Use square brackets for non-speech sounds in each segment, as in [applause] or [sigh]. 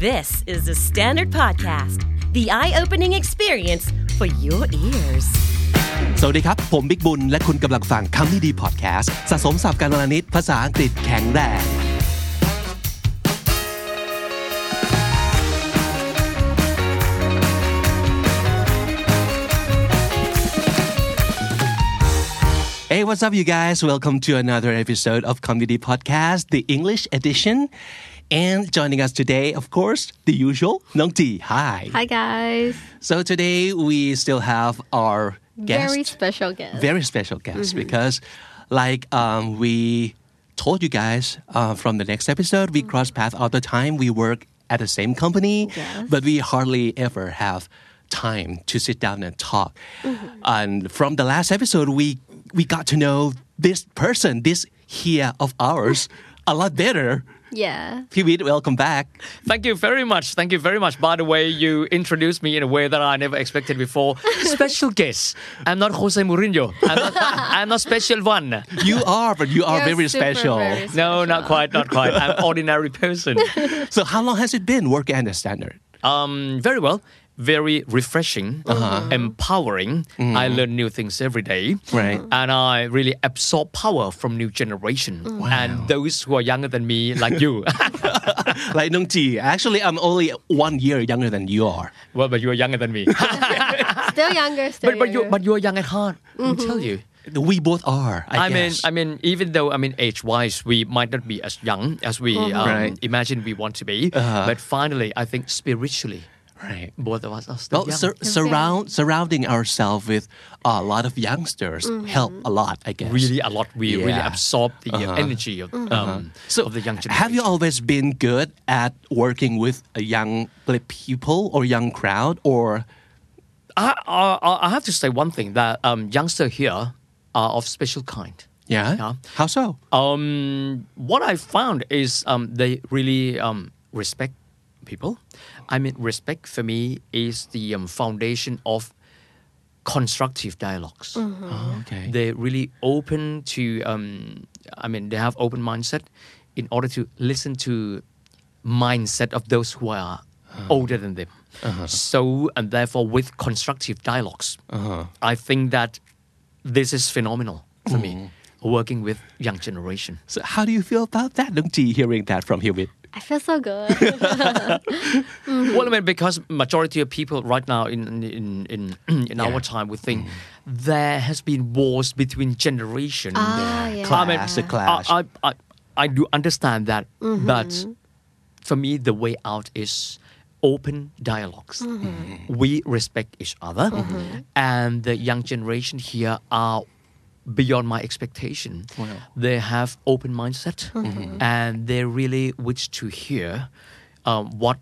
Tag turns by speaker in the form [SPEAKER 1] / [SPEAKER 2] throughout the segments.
[SPEAKER 1] This is the Standard Podcast, the eye opening experience for your ears.
[SPEAKER 2] สวัสดีครับ ผมบิ๊กบุญ และคุณกำลังฟังคำนี้ดีพอดแคสต์สะสมสับการวลนิดภาษาอังกฤษแข็งแรง Hey, what's up, you guys? Welcome to another episode of Comedy Podcast, the English edition. And joining us today, of course, the usual, Nong T. Hi.
[SPEAKER 3] Hi guys.
[SPEAKER 2] So today we still have our guest.
[SPEAKER 3] Very special guest.
[SPEAKER 2] very special guest because like um, we told you guys uh, from the next episode we cross paths all the time we work at the same company
[SPEAKER 3] Yes.
[SPEAKER 2] but we hardly ever have time to sit down and talk and from the last episode we we got to know this person this here of ours a lot better
[SPEAKER 3] yeah.
[SPEAKER 2] Pivit, welcome back
[SPEAKER 4] Thank you very much. Thank you very much. By the way, you introduced me in a way that I never expected before. [laughs] Special guest. I'm not Jose Mourinho. I'm not, [laughs] I'm not special one.
[SPEAKER 2] you are but you are
[SPEAKER 3] You're
[SPEAKER 2] very
[SPEAKER 3] super,
[SPEAKER 2] special
[SPEAKER 3] very
[SPEAKER 4] No, not quite, not quite. I'm [laughs] ordinary person.
[SPEAKER 2] so how long has it been working at the standard
[SPEAKER 4] Um, very well. Very refreshing, uh-huh. empowering. Mm. I learn new things every day,
[SPEAKER 2] Right.
[SPEAKER 4] And I really absorb power from new generation mm. and those who are younger than me, like you. [laughs]
[SPEAKER 2] like Nung T, actually I'm only one year younger than you are
[SPEAKER 4] well, but you are younger than me. [laughs]
[SPEAKER 3] Still younger. Still
[SPEAKER 4] but but you but you are young at heart. Let me mm-hmm. tell you.
[SPEAKER 2] We both are. I,
[SPEAKER 4] I mean. I mean, even though I mean, age-wise, we might not be as young as we mm-hmm. um,
[SPEAKER 2] Right.
[SPEAKER 4] imagine we want to be,
[SPEAKER 2] Uh-huh.
[SPEAKER 4] but finally, I think spiritually,
[SPEAKER 2] right.
[SPEAKER 4] both of us are still
[SPEAKER 2] Well,
[SPEAKER 4] young.
[SPEAKER 2] sur- surround surrounding ourselves with a lot of youngsters help a lot. I guess.
[SPEAKER 4] really a lot. We really absorb the uh
[SPEAKER 2] Uh-huh.
[SPEAKER 4] energy of um,
[SPEAKER 2] So,
[SPEAKER 4] of the young generation.
[SPEAKER 2] have you always been good at working with a young people or young crowd, or
[SPEAKER 4] I, I, I have to say one thing that um, youngster here are of special kind.
[SPEAKER 2] yeah?
[SPEAKER 4] Yeah.
[SPEAKER 2] How so?
[SPEAKER 4] Um, what I found is um, they really um, respect people. I mean, respect for me is the um, foundation of constructive dialogues.
[SPEAKER 2] Oh, okay.
[SPEAKER 4] They're really open to. Um, I mean, they have open mindset in order to listen to mindset of those who are uh-huh. older than them. Uh-huh. So, and therefore, with constructive dialogues, uh-huh. I think that this is phenomenal for me mm-hmm. working with young generation.
[SPEAKER 2] so, how do you feel about that, Nung T? Hearing that from Hewitt.
[SPEAKER 3] I feel so good. [laughs] Mm-hmm.
[SPEAKER 4] Well, I mean, because majority of people right now in in in, in our time, we think there has been wars between generation.
[SPEAKER 3] Ah, yeah.
[SPEAKER 4] I mean,
[SPEAKER 2] Clash.
[SPEAKER 4] I, I, I, I do understand that, mm-hmm. but for me, the way out is open dialogues. Mm-hmm. We respect each other, and the young generation here are beyond my expectation. They have open mindset, and they really wish to hear um, what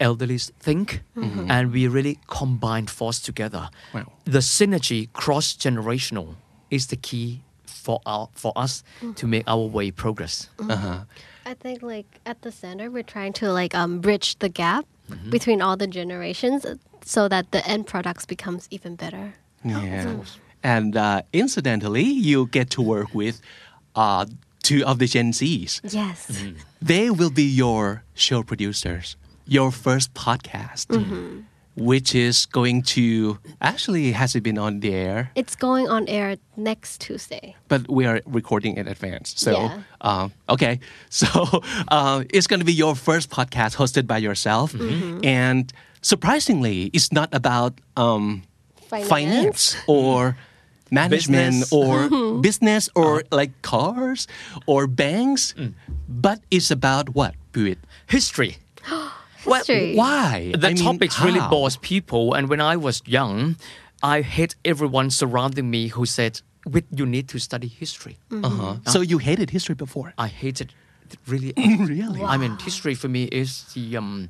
[SPEAKER 4] elderly think, and we really combine force together.
[SPEAKER 2] Wow.
[SPEAKER 4] The synergy cross generational is the key for our for us to make our way progress.
[SPEAKER 3] I think like at the center, we're trying to like um bridge the gap
[SPEAKER 4] Mm-hmm.
[SPEAKER 3] between all the generations, uh, so that the end products becomes even better.
[SPEAKER 2] Yeah. And uh, incidentally, you get to work with uh, two of the Gen Zs.
[SPEAKER 3] Yes.
[SPEAKER 2] They will be your show producers, your first podcast, which is going to actually has it been on the air,
[SPEAKER 3] It's going on air next Tuesday.
[SPEAKER 2] but we are recording in advance. So,
[SPEAKER 3] Yeah.
[SPEAKER 2] um, okay, [laughs] so uh, it's going to be your first podcast hosted by yourself, and surprisingly, it's not about um, finance or management
[SPEAKER 4] Business.
[SPEAKER 2] or [laughs] business or like cars or banks, but it's about what? Buit.
[SPEAKER 4] History. [gasps]
[SPEAKER 3] History.
[SPEAKER 2] Why?
[SPEAKER 4] The
[SPEAKER 2] I mean,
[SPEAKER 4] topics really bores people, and when I was young, I hate everyone surrounding me who said, "Wait, you need to study history."
[SPEAKER 2] Uh-huh. So you hated history before?
[SPEAKER 4] I hated it really. [laughs]
[SPEAKER 2] Really?
[SPEAKER 4] I mean, history for me is the um,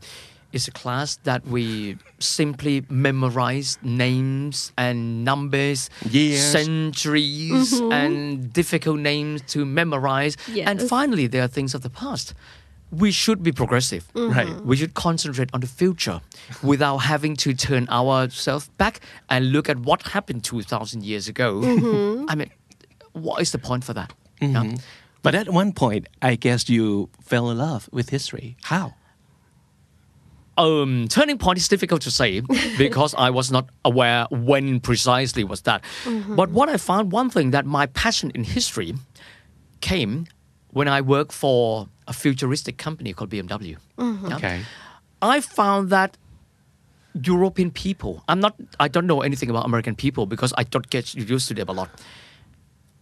[SPEAKER 4] is a class that we simply memorize names and numbers,
[SPEAKER 2] Years.
[SPEAKER 4] centuries, mm-hmm. and difficult names to memorize. And finally, there are things of the past. We should be progressive. Mm-hmm.
[SPEAKER 2] Right.
[SPEAKER 4] We should concentrate on the future without having to turn ourselves back and look at what happened 2,000 years ago. Mm-hmm. I mean, what is the point for that? Yeah?
[SPEAKER 2] But at one point, I guess you fell in love with history. How?
[SPEAKER 4] Um, turning point is difficult to say [laughs] because I was not aware when precisely was that. Mm-hmm. But what I found, one thing that my passion in history came when I worked for a futuristic company called BMW. Mm-hmm. Yeah.
[SPEAKER 2] Okay.
[SPEAKER 4] I found that European people, I'm not, I don't know anything about American people because I don't get used to them a lot.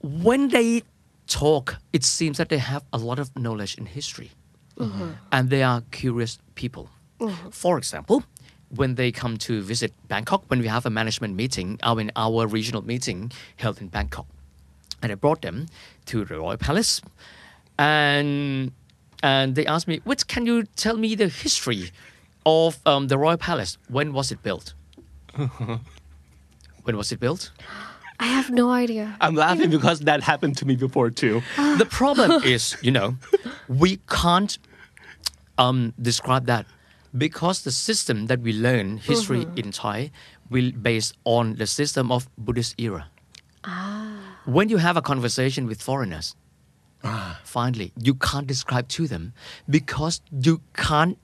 [SPEAKER 4] When they talk, it seems that they have a lot of knowledge in history mm-hmm. and they are curious people. [laughs] For example, when they come to visit Bangkok, when we have a management meeting, I mean our regional meeting held in Bangkok, and I brought them to the Royal Palace, and and they asked me, "Which can you tell me the history of um, the Royal Palace? When was it built? [laughs] when was it built?"
[SPEAKER 3] I have no idea.
[SPEAKER 2] I'm laughing because that happened to me before too.
[SPEAKER 4] the problem is, you know, we can't um, describe that because the system that we learn history in Thai will based on the system of Buddhist era. Ah. When you have a conversation with foreigners, ah. finally, you can't describe to them because you can't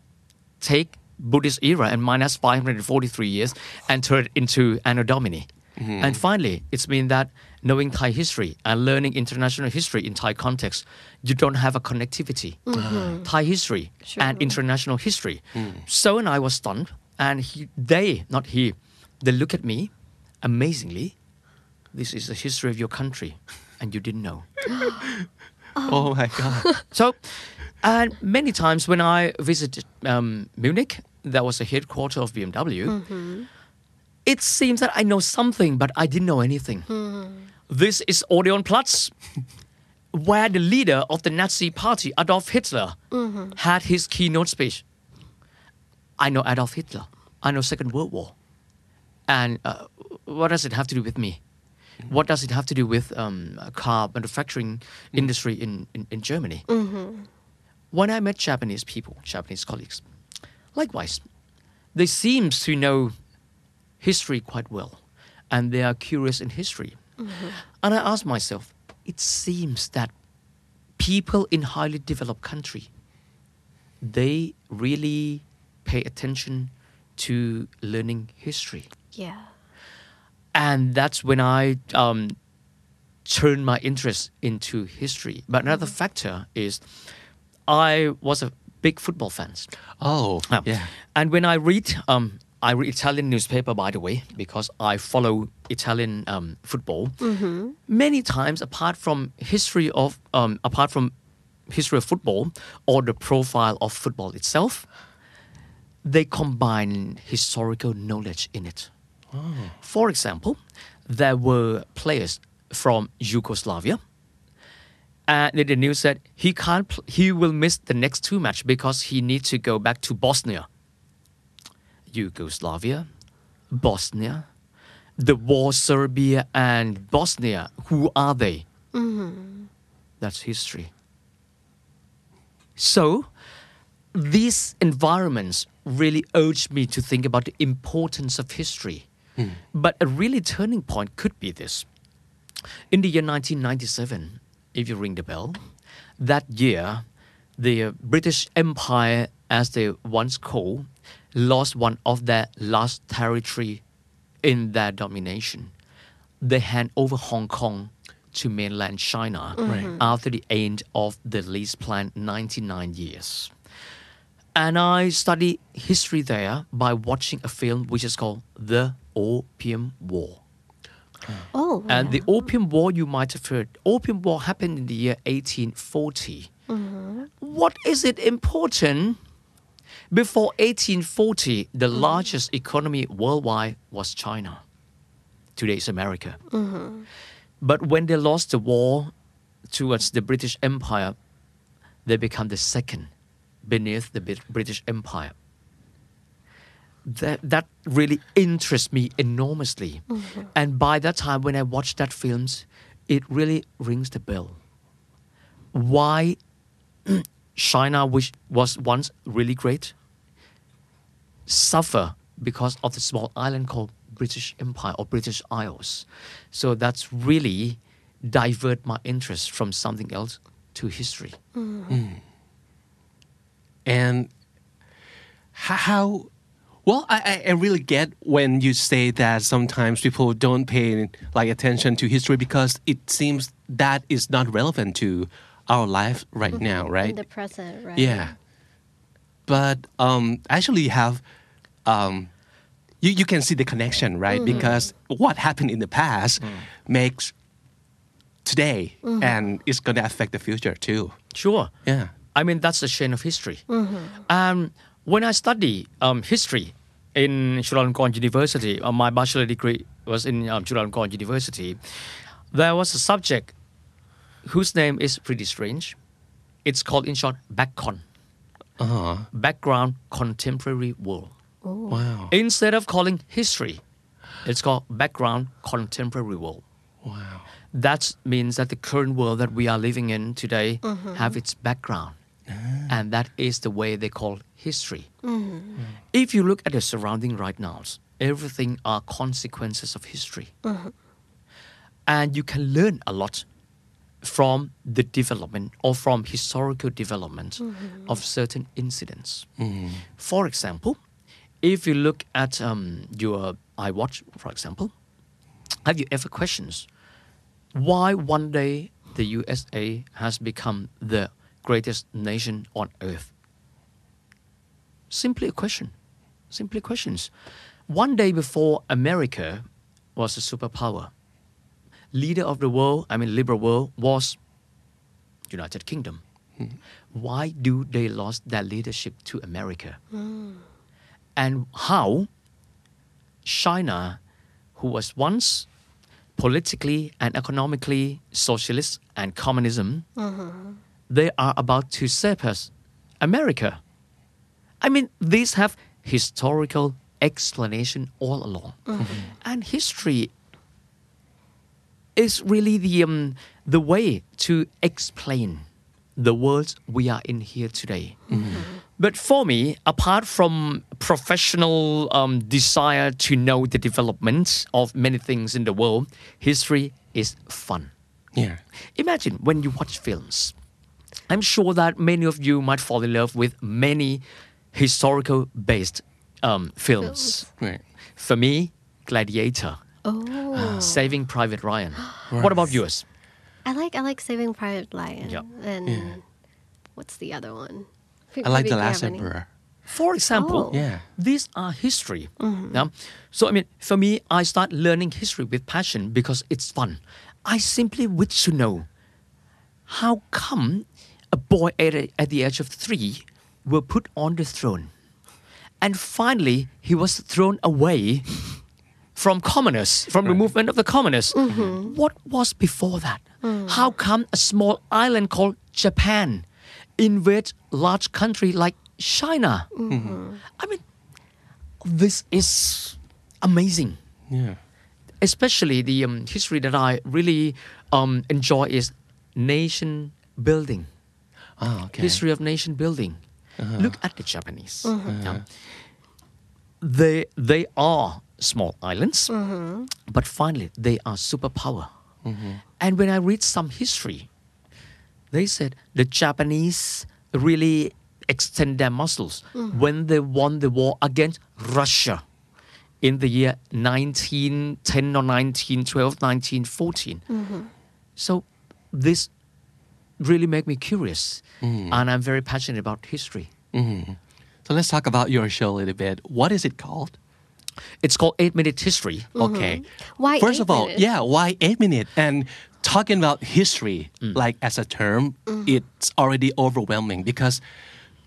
[SPEAKER 4] take Buddhist era and minus 543 years and turn it into Anno Domini. Mm-hmm. And finally, it's mean that knowing Thai history and learning international history in Thai context, you don't have a connectivity. Mm-hmm. Thai history and international history. Mm. So and I was stunned, and he, they, not he, they look at me amazingly. This is the history of your country, and you didn't know. [gasps]
[SPEAKER 2] Oh. oh my god. [laughs]
[SPEAKER 4] So, and many times when I visited um, Munich, that was the headquarters of BMW. Mm-hmm. It seems that I know something, but I didn't know anything. This is Odeonsplatz, where the leader of the Nazi Party, Adolf Hitler, had his keynote speech. I know Adolf Hitler. I know Second World War, and uh, what does it have to do with me? What does it have to do with um, car manufacturing industry in, in, in Germany? when I met Japanese people, Japanese colleagues, likewise, they seem to know history quite well, and they are curious in history. And I ask myself, it seems that people in highly developed country, they really pay attention to learning history
[SPEAKER 3] Yeah.
[SPEAKER 4] and that's when I um, turned my interest into history. But another factor is I was a big football fan.
[SPEAKER 2] Oh,
[SPEAKER 4] Um,
[SPEAKER 2] yeah.
[SPEAKER 4] And when I read, um, I read Italian newspaper by the way because I follow Italian um, football. Many times, apart from history of, um, apart from history of football or the profile of football itself, they combine historical knowledge in it. For example, there were players from Yugoslavia. And the news said he can't. Pl- he will miss the next two match because he needs to go back to Bosnia. Yugoslavia, Bosnia, the war Serbia and Bosnia. Who are they? Mm-hmm. That's history. So, these environments really urged me to think about the importance of history. Hmm. But a really turning point could be this. In the year 1997, if you ring the bell, that year, the British Empire, as they once called, lost one of their last territory in their domination. They hand over Hong Kong to mainland China mm-hmm. after the end of the lease plan 99 years. And I study history there by watching a film which is called The Opium War.
[SPEAKER 3] Oh.
[SPEAKER 4] oh and the Opium War, you might have heard, Opium War happened in the year 1840. Mm-hmm. What is it important? Before 1840, the mm-hmm. largest economy worldwide was China. Today's America. Mm-hmm. But when they lost the war towards the British Empire, they become the second beneath the British Empire. That, that really interests me enormously. Mm-hmm. And by that time, when I watched that films, it really rings the bell. Why [clears throat] China, which was once really great, suffer because of the small island called British Empire or British Isles. So that's really divert my interest from something else to history. Mm-hmm. Mm.
[SPEAKER 2] And how well I, I- I really get when you say that sometimes people don't pay like attention to history because it seems that is not relevant to our life right mm-hmm. now
[SPEAKER 3] In
[SPEAKER 2] right
[SPEAKER 3] the present, right?
[SPEAKER 2] yeah but um actually you have um you, you can see the connection right because what happened in the past makes today and it's going to affect the future too
[SPEAKER 4] Sure.
[SPEAKER 2] yeah
[SPEAKER 4] I mean, that's the chain of history. Um, when I study um, history in Chulalongkorn University, uh, my bachelor degree was in um, Chulalongkorn University. There was a subject whose name is pretty strange. It's called, in short, BackCon,
[SPEAKER 2] uh-huh
[SPEAKER 4] Background Contemporary World.
[SPEAKER 2] Wow
[SPEAKER 4] Instead of calling history, it's called Background Contemporary World.
[SPEAKER 2] wow
[SPEAKER 4] that means that the current world that we are living in today
[SPEAKER 3] Mm-hmm.
[SPEAKER 4] have its background and that is the way they call history
[SPEAKER 3] Mm-hmm.
[SPEAKER 4] if you look at the surrounding right now everything are consequences of history
[SPEAKER 3] Mm-hmm.
[SPEAKER 4] and you can learn a lot from the development or from historical development
[SPEAKER 3] Mm-hmm.
[SPEAKER 4] of certain incidents for example if you look at um, your iWatch for example have you ever questions why one day the USA has become the greatest nation on earth? Simply a question. Simply questions. One day before America was a superpower, leader of the world, I mean liberal world, was United Kingdom. Why do they lost their leadership to America? And how China, who was once politically and economically socialist and communism, mm-hmm. they are about to surpass America. I mean, these have historical explanation all along, mm-hmm. and history is really the um, the way to explain the world we are in here today. Mm-hmm. But for me, apart from professional um, desire to know the development of many things in the world, history is fun.
[SPEAKER 2] yeah
[SPEAKER 4] Imagine when you watch films. I'm sure that many of you might fall in love with many historical based um, films.
[SPEAKER 2] right
[SPEAKER 4] For me, Gladiator,
[SPEAKER 3] Oh. [gasps]
[SPEAKER 4] Saving Private Ryan. What about yours?
[SPEAKER 3] I like I like Saving Private Ryan.
[SPEAKER 4] Yep.
[SPEAKER 3] And what's the other one?
[SPEAKER 2] I like the last
[SPEAKER 3] have
[SPEAKER 2] emperor
[SPEAKER 4] For example,
[SPEAKER 3] Oh.
[SPEAKER 2] Yeah.
[SPEAKER 4] these are history. Yeah? So, I mean, for me, I start learning history with passion because it's fun. I simply wish to know how come a boy at, at the age of three were put on the throne. And finally, he was thrown away from commoners, from the movement of the commoners. What was before that? How come a small island called Japan invade large country like China? Mm-hmm. I mean, this is amazing.
[SPEAKER 2] yeah
[SPEAKER 4] Especially the um, history that I really um, enjoy is nation building
[SPEAKER 2] oh okay
[SPEAKER 4] history of nation building. Uh-huh. Look at the Japanese. Mm-hmm. Uh-huh. Yeah. They they are small islands, mm-hmm. but finally they are superpower. And when I read some history, they said the Japanese really extend their muscles when they won the war against Russia in the year 1910 or 1912, 1914. Mm-hmm. So this really make me curious mm. and i'm very passionate about history. Mm-hmm.
[SPEAKER 2] So let's talk about your show a little bit. What is it called?
[SPEAKER 4] It's called 8 minute history.
[SPEAKER 2] Okay. Mm-hmm.
[SPEAKER 3] Why
[SPEAKER 2] first
[SPEAKER 3] eight
[SPEAKER 2] of all
[SPEAKER 3] minutes?
[SPEAKER 2] yeah why eight minute? And talking about history mm. like as a term mm. it's already overwhelming because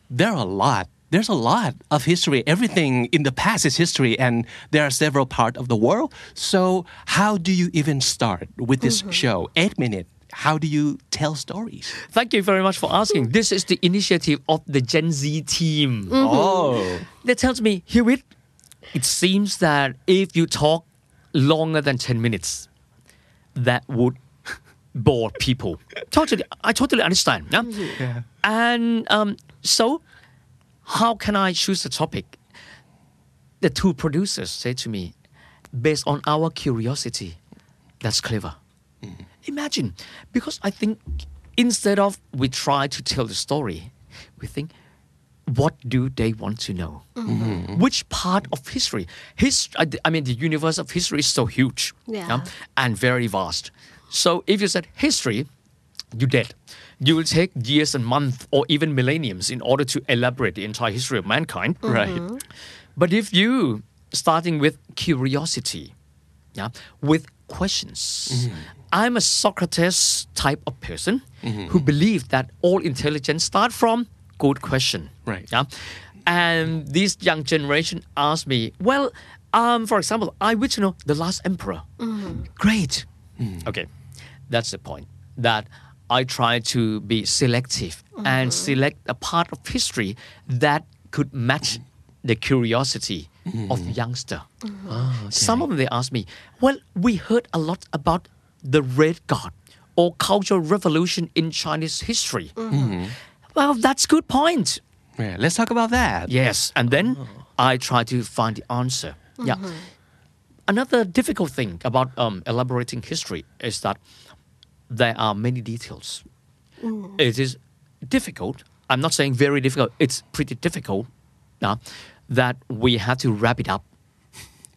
[SPEAKER 2] there are a lot there's a lot of history. Everything in the past is history and there are several parts of the world. So how do you even start with this mm-hmm. show? Eight minute how do you tell stories?
[SPEAKER 4] Thank you very much for asking. This is the initiative of the gen z team. Mm-hmm.
[SPEAKER 2] Oh.
[SPEAKER 4] That tells me Hewitt it. Seems that if you talk longer than 10 minutes that would bore people totally i totally understand yeah? and um, so how can i choose the topic the two producers said to me based on our curiosity that's clever imagine because i think instead of we try to tell the story we think what do they want to know? Which part of history? His, I I mean, the universe of history is so huge
[SPEAKER 3] Yeah.
[SPEAKER 4] and very vast. So if you said history, you did. You will take years and months or even millenniums in order to elaborate the entire history of mankind. Mm-hmm.
[SPEAKER 2] Right.
[SPEAKER 4] But if you starting with curiosity, yeah, with questions. Mm-hmm. I'm a Socrates type of person mm-hmm. who believe that all intelligence start from good question.
[SPEAKER 2] Right.
[SPEAKER 4] Yeah. And this young generation asked me, well, um, for example, I wish to know the last emperor. Great. Mm. Okay. That's the point. That I try to be selective mm-hmm. and select a part of history that could match the curiosity mm-hmm. of youngster. Mm-hmm. Ah, Some of them they ask me, well, we heard a lot about the Red Guard or Cultural Revolution in Chinese history. Well, that's good point.
[SPEAKER 2] Yeah, let's talk about that.
[SPEAKER 4] Yes, and then ah. I try to find the answer. Yeah. Another difficult thing about um, elaborating history is that there are many details. It is difficult. I'm not saying very difficult. It's pretty difficult. uh, that we have to wrap it up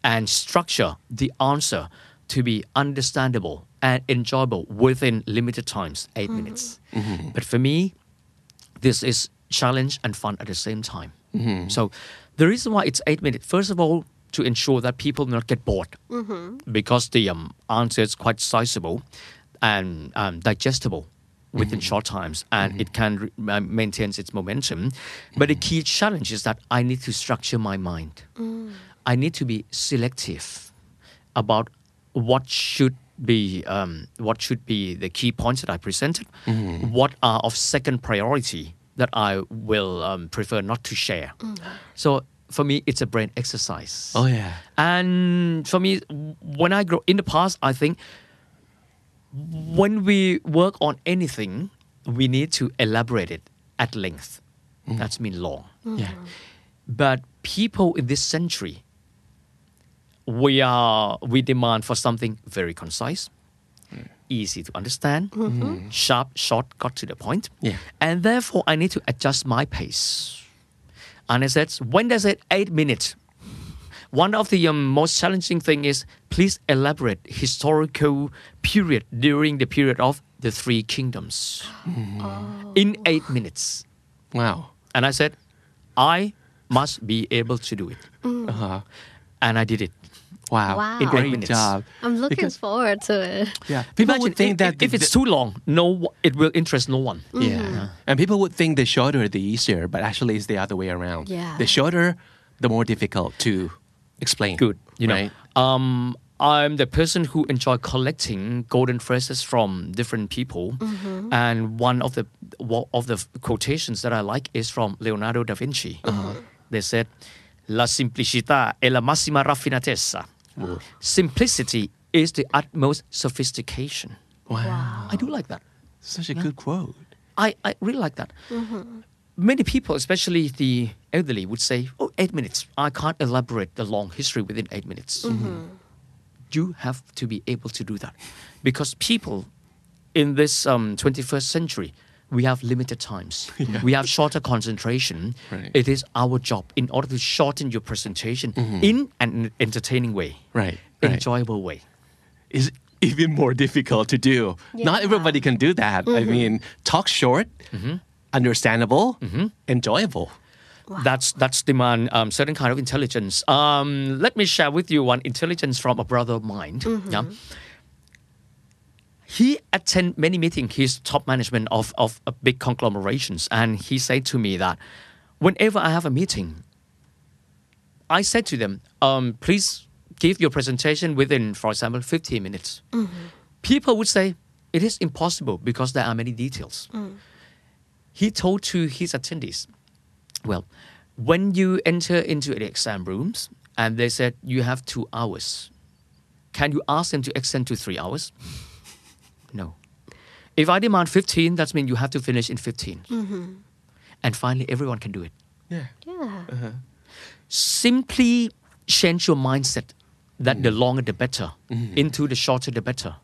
[SPEAKER 4] and structure the answer to be understandable and enjoyable within limited times, 8 minutes. But for me, this is challenge and fun at the same time. So the reason why it's eight minutes, first of all, to ensure that people do not get bored, because the um, answer is quite sizable and um, digestible within short times, and it can re- uh, maintains its momentum. But the key challenge is that I need to structure my mind. I need to be selective about what should be um, what should be the key points that I presented. What are of second priority that I will um, prefer not to share. So for me, it's a brain exercise.
[SPEAKER 2] Oh yeah.
[SPEAKER 4] And for me, when I grow in the past, I think when we work on anything, we need to elaborate it at length. Mm. That's mean long.
[SPEAKER 2] Yeah. Mm-hmm.
[SPEAKER 4] But people in this century, we are we demand for something very concise, easy to understand, mm-hmm. mm. sharp, short, got to the point.
[SPEAKER 2] Yeah.
[SPEAKER 4] And therefore, I need to adjust my pace. And I said, when they said eight minutes, one of the um, most challenging thing is please elaborate historical period during the period of the three kingdoms in eight minutes.
[SPEAKER 2] Wow.
[SPEAKER 4] And I said, I must be able to do it.
[SPEAKER 2] Uh-huh.
[SPEAKER 4] And I did it.
[SPEAKER 2] Wow.
[SPEAKER 3] Wow.
[SPEAKER 4] In eight
[SPEAKER 2] Great
[SPEAKER 4] minutes.
[SPEAKER 2] job.
[SPEAKER 3] I'm looking
[SPEAKER 2] Because-
[SPEAKER 3] forward to it.
[SPEAKER 2] Yeah. People
[SPEAKER 4] Imagine
[SPEAKER 2] would think
[SPEAKER 4] if,
[SPEAKER 2] that
[SPEAKER 4] if, if it's too long, no, it will interest no one. Mm-hmm.
[SPEAKER 2] Yeah. And people would think the shorter the easier, but actually it's the other way around.
[SPEAKER 3] Yeah.
[SPEAKER 2] The shorter, the more difficult to explain.
[SPEAKER 4] Good, you know.
[SPEAKER 2] Right?
[SPEAKER 4] Um, I'm the person who enjoy collecting golden phrases from different people, mm-hmm. and one of the one of the quotations that I like is from Leonardo da Vinci. Uh-huh. They said, "La simplicità è la massima raffinatezza." Simplicity is the utmost sophistication.
[SPEAKER 2] Wow.
[SPEAKER 4] I do like that.
[SPEAKER 2] Such a good quote.
[SPEAKER 4] I, I really like that. Mm-hmm. Many people, especially the elderly, would say, Oh, eight minutes. I can't elaborate the long history within eight minutes. Mm-hmm. Mm-hmm. You have to be able to do that. Because people in this um, 21st century, we have limited times. [laughs] We have shorter concentration.
[SPEAKER 2] Right.
[SPEAKER 4] It is our job in order to shorten your presentation mm-hmm. in an entertaining way,
[SPEAKER 2] Right. right.
[SPEAKER 4] enjoyable way.
[SPEAKER 2] is even more difficult to do. Not everybody can do that. I mm-hmm. mean, talk short, mm-hmm. understandable, enjoyable.
[SPEAKER 4] That's that's demand um, certain kind of intelligence. Um, let me share with you one intelligence from a brother of mine. Yeah. He attend many meetings. He's top management of of big conglomerations, and he said to me that whenever I have a meeting, I said to them, um, please give your presentation within, for example, 15 minutes. People would say it is impossible because there are many details. He told to his attendees, well, when you enter into the exam rooms and they said you have two hours, can you ask them to extend to three hours? No. If I demand 15, that means you have to finish in 15. And finally, everyone can do it.
[SPEAKER 2] Yeah.
[SPEAKER 3] Yeah.
[SPEAKER 4] Simply change your mindset that the longer the better into the shorter the better.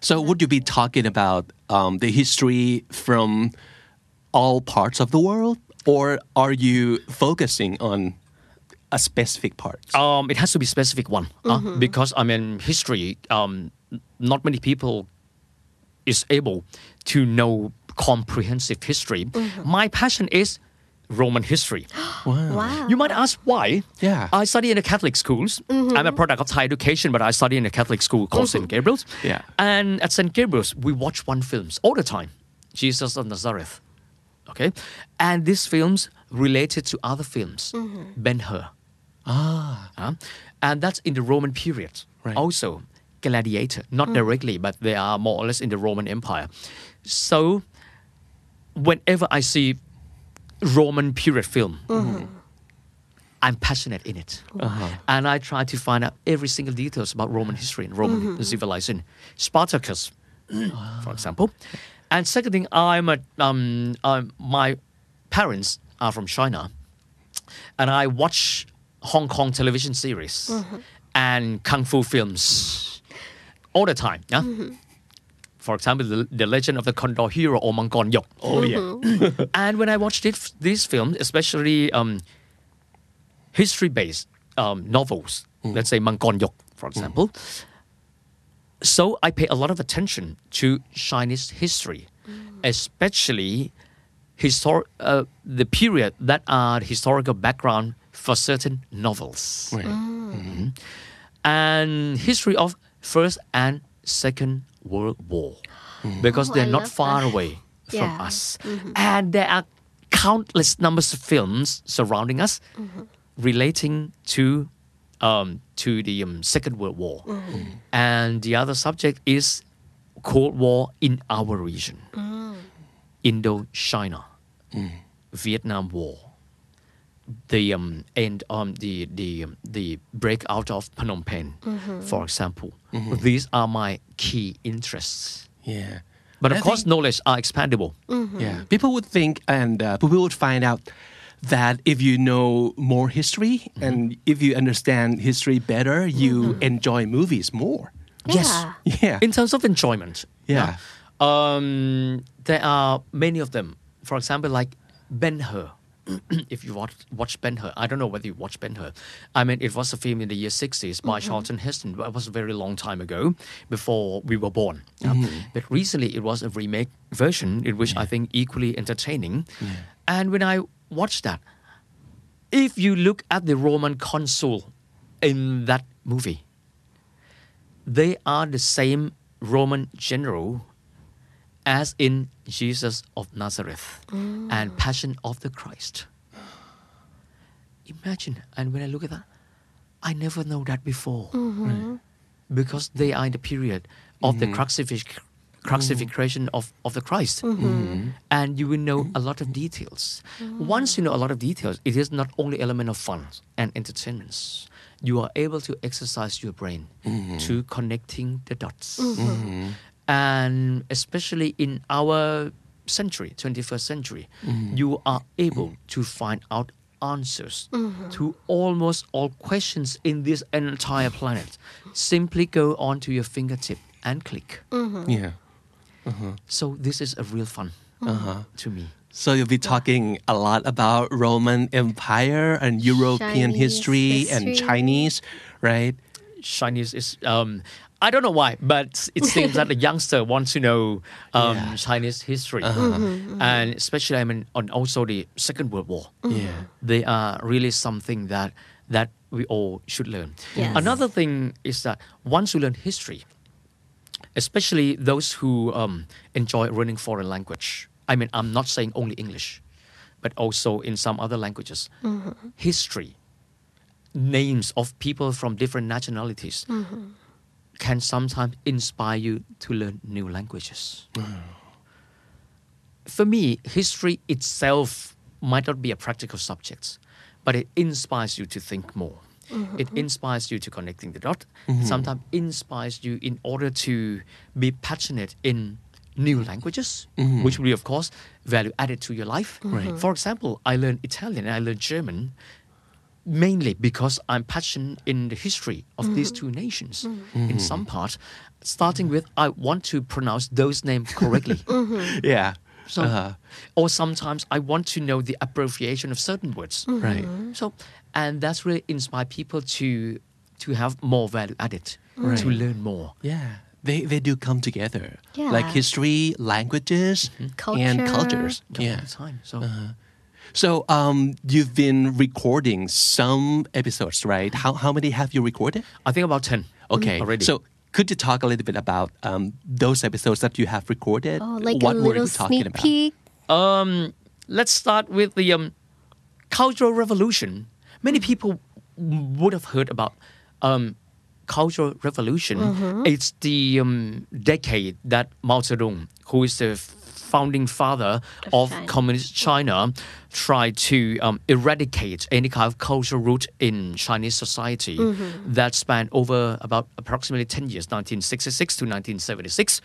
[SPEAKER 2] So, would you be talking about um, the history from all parts of the world, or are you focusing on a specific part?
[SPEAKER 4] Um, it has to be specific one uh, because I mean history. Um, not many people is able to know comprehensive history. Mm-hmm. My passion is Roman history. [gasps]
[SPEAKER 3] Wow.
[SPEAKER 4] You might ask why.
[SPEAKER 2] Yeah.
[SPEAKER 4] I study in the Catholic schools. Mm-hmm. I'm a product of Thai education, but I study in a Catholic school called mm-hmm. St. Gabriel's.
[SPEAKER 2] Yeah.
[SPEAKER 4] And at St. Gabriel's, we watch one films all the time, Jesus of Nazareth. Okay, and these films related to other films, Ben Hur. Ah. Uh, and that's in the Roman period.
[SPEAKER 2] Right.
[SPEAKER 4] Also, Gladiator, not directly, but they are more or less in the Roman Empire. So, whenever I see Roman period film, I'm passionate in it, and I try to find out every single details about Roman history and Roman civilization. Spartacus, [clears throat] for example, and second thing, I'm a um, um, my parents are from China, and I watch Hong Kong television series and kung fu films all the time. Yeah. For example, the, the Legend of the Condor Hero or Mangon Yok.
[SPEAKER 2] Oh yeah. [laughs]
[SPEAKER 4] And when I watched it, these films, especially um, history-based um, novels, let's say Mangon Yok, for example. So I pay a lot of attention to Chinese history, especially histor- uh, the period that are the historical background for certain novels
[SPEAKER 2] Right.
[SPEAKER 4] Mm-hmm. and history of First and Second World War, hmm. because
[SPEAKER 3] Oh,
[SPEAKER 4] they're
[SPEAKER 3] I
[SPEAKER 4] not far
[SPEAKER 3] that.
[SPEAKER 4] away from
[SPEAKER 3] Yeah.
[SPEAKER 4] us, mm-hmm. and there are countless numbers of films surrounding us mm-hmm. relating to um, to the um, Second World War, mm-hmm. and the other subject is Cold War in our region, mm. Indo-China, mm. Vietnam War, the um, end um, the the um, the breakout of Phnom Penh, for example. These are my key interests.
[SPEAKER 2] Yeah.
[SPEAKER 4] But
[SPEAKER 2] I
[SPEAKER 4] of course,
[SPEAKER 2] think-
[SPEAKER 4] knowledge are expandable.
[SPEAKER 2] Yeah, people would think, and uh, people would find out that if you know more history and if you understand history better, you enjoy movies more.
[SPEAKER 4] Yes.
[SPEAKER 3] Yeah.
[SPEAKER 2] Yeah.
[SPEAKER 4] In terms of enjoyment.
[SPEAKER 2] Yeah.
[SPEAKER 4] Um, there are many of them. For example, like Ben Hur. [clears throat] if you watch, watch Ben Hur, I don't know whether you watch Ben Hur. I mean, it was a film in the year 60s by mm-hmm. Charlton Heston, but it was a very long time ago before we were born. Yeah. Mm-hmm. But recently it was a remake version, in which I think equally entertaining. And when I watched that, if you look at the Roman consul in that movie, they are the same Roman general as in Jesus of Nazareth mm. and Passion of the Christ. Imagine, and when I look at that, I never know that before. Mm-hmm. Because they are in the period of the mm-hmm. crucifix, crucifixion of, of the Christ. Mm-hmm. And you will know a lot of details. Mm. Once you know a lot of details, it is not only element of fun and entertainments. You are able to exercise your brain to connecting the dots and especially in our century 21st century mm-hmm. you are able mm-hmm. to find out answers mm-hmm. to almost all questions in this entire planet. Simply go onto your fingertip and click.
[SPEAKER 2] Yeah. Uh-huh.
[SPEAKER 4] so this is a real fun uh-huh. to me.
[SPEAKER 2] So you'll be talking a lot about Roman Empire and European
[SPEAKER 3] Chinese
[SPEAKER 2] history, and. Chinese, right?
[SPEAKER 4] Chinese is um, I don't know why, but it [laughs] seems that the youngster wants to know um,
[SPEAKER 2] Yeah.
[SPEAKER 4] Chinese history,
[SPEAKER 3] Mm-hmm,
[SPEAKER 4] and especially I mean on also the Second World War.
[SPEAKER 2] Yeah.
[SPEAKER 4] they are really something that that we all should learn.
[SPEAKER 3] Yes.
[SPEAKER 4] Another thing is that once you learn history, especially those who um, enjoy learning foreign language. I mean, I'm not saying only English, but also in some other languages. History, names of people from different nationalities, can sometimes inspire you to learn new languages. For me, history itself might not be a practical subject, but it inspires you to think more. Mm-hmm. It inspires you to connecting the dot. Mm-hmm. Sometimes inspires you in order to be passionate in new languages, mm-hmm. which will be, of course, value added to your life. For example, I learned Italian and I learned German mainly because I'm passionate in the history of these two nations. Mm-hmm. In some part, starting with I want to pronounce those names correctly. [laughs] Mm-hmm.
[SPEAKER 2] Yeah.
[SPEAKER 4] So,
[SPEAKER 2] Uh-huh.
[SPEAKER 4] or sometimes I want to know the abbreviation of certain words. Mm-hmm.
[SPEAKER 2] Right.
[SPEAKER 4] So, and that's really inspire people to to have more value added, to learn more.
[SPEAKER 2] Yeah. They, they do come together.
[SPEAKER 3] Yeah.
[SPEAKER 2] Like history, languages, and
[SPEAKER 3] Culture.
[SPEAKER 2] cultures.
[SPEAKER 4] all
[SPEAKER 2] Yeah.
[SPEAKER 4] the time. So, uh-huh.
[SPEAKER 2] So um, you've been recording some episodes, right? How, how many have you recorded?
[SPEAKER 4] I think about ten.
[SPEAKER 2] Okay.
[SPEAKER 4] already.
[SPEAKER 2] So could you talk a little bit about um, those episodes that you have recorded?
[SPEAKER 3] Oh, like
[SPEAKER 2] what
[SPEAKER 3] a
[SPEAKER 2] were you talking
[SPEAKER 3] sneak
[SPEAKER 2] about?
[SPEAKER 3] peek.
[SPEAKER 4] Um, let's start with the um, Cultural Revolution. Many people would have heard about um, Cultural Revolution. It's the um, decade that Mao Zedong, who is the founding father of
[SPEAKER 3] China.
[SPEAKER 4] communist China, tried to um, eradicate any kind of cultural root in Chinese society mm-hmm. that spanned over about approximately 10 years, 1966 to 1976.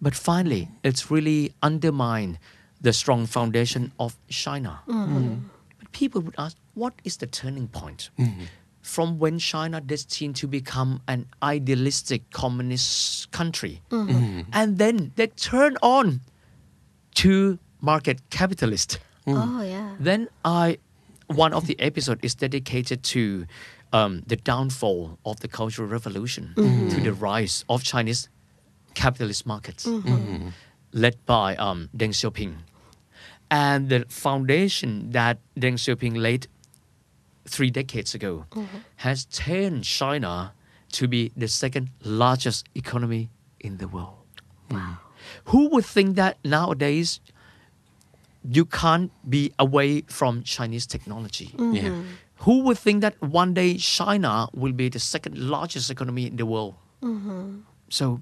[SPEAKER 4] But finally, it's really undermined the strong foundation of China. Mm-hmm. Mm-hmm. But people would ask, what is the turning point? From when China destined to become an idealistic communist country, and then they turn on to market capitalist. Mm.
[SPEAKER 3] Oh yeah.
[SPEAKER 4] Then I, one of the episode is dedicated to um, the downfall of the Cultural Revolution, mm-hmm. to the rise of Chinese capitalist markets, mm-hmm. Mm-hmm. led by um, Deng Xiaoping, and the foundation that Deng Xiaoping laid three decades ago has turned China to be the second largest economy in the world. Who would think that nowadays you can't be away from Chinese technology? Mm-hmm.
[SPEAKER 2] Yeah.
[SPEAKER 4] Who would think that one day China will be the second largest economy in the world? Mm-hmm. So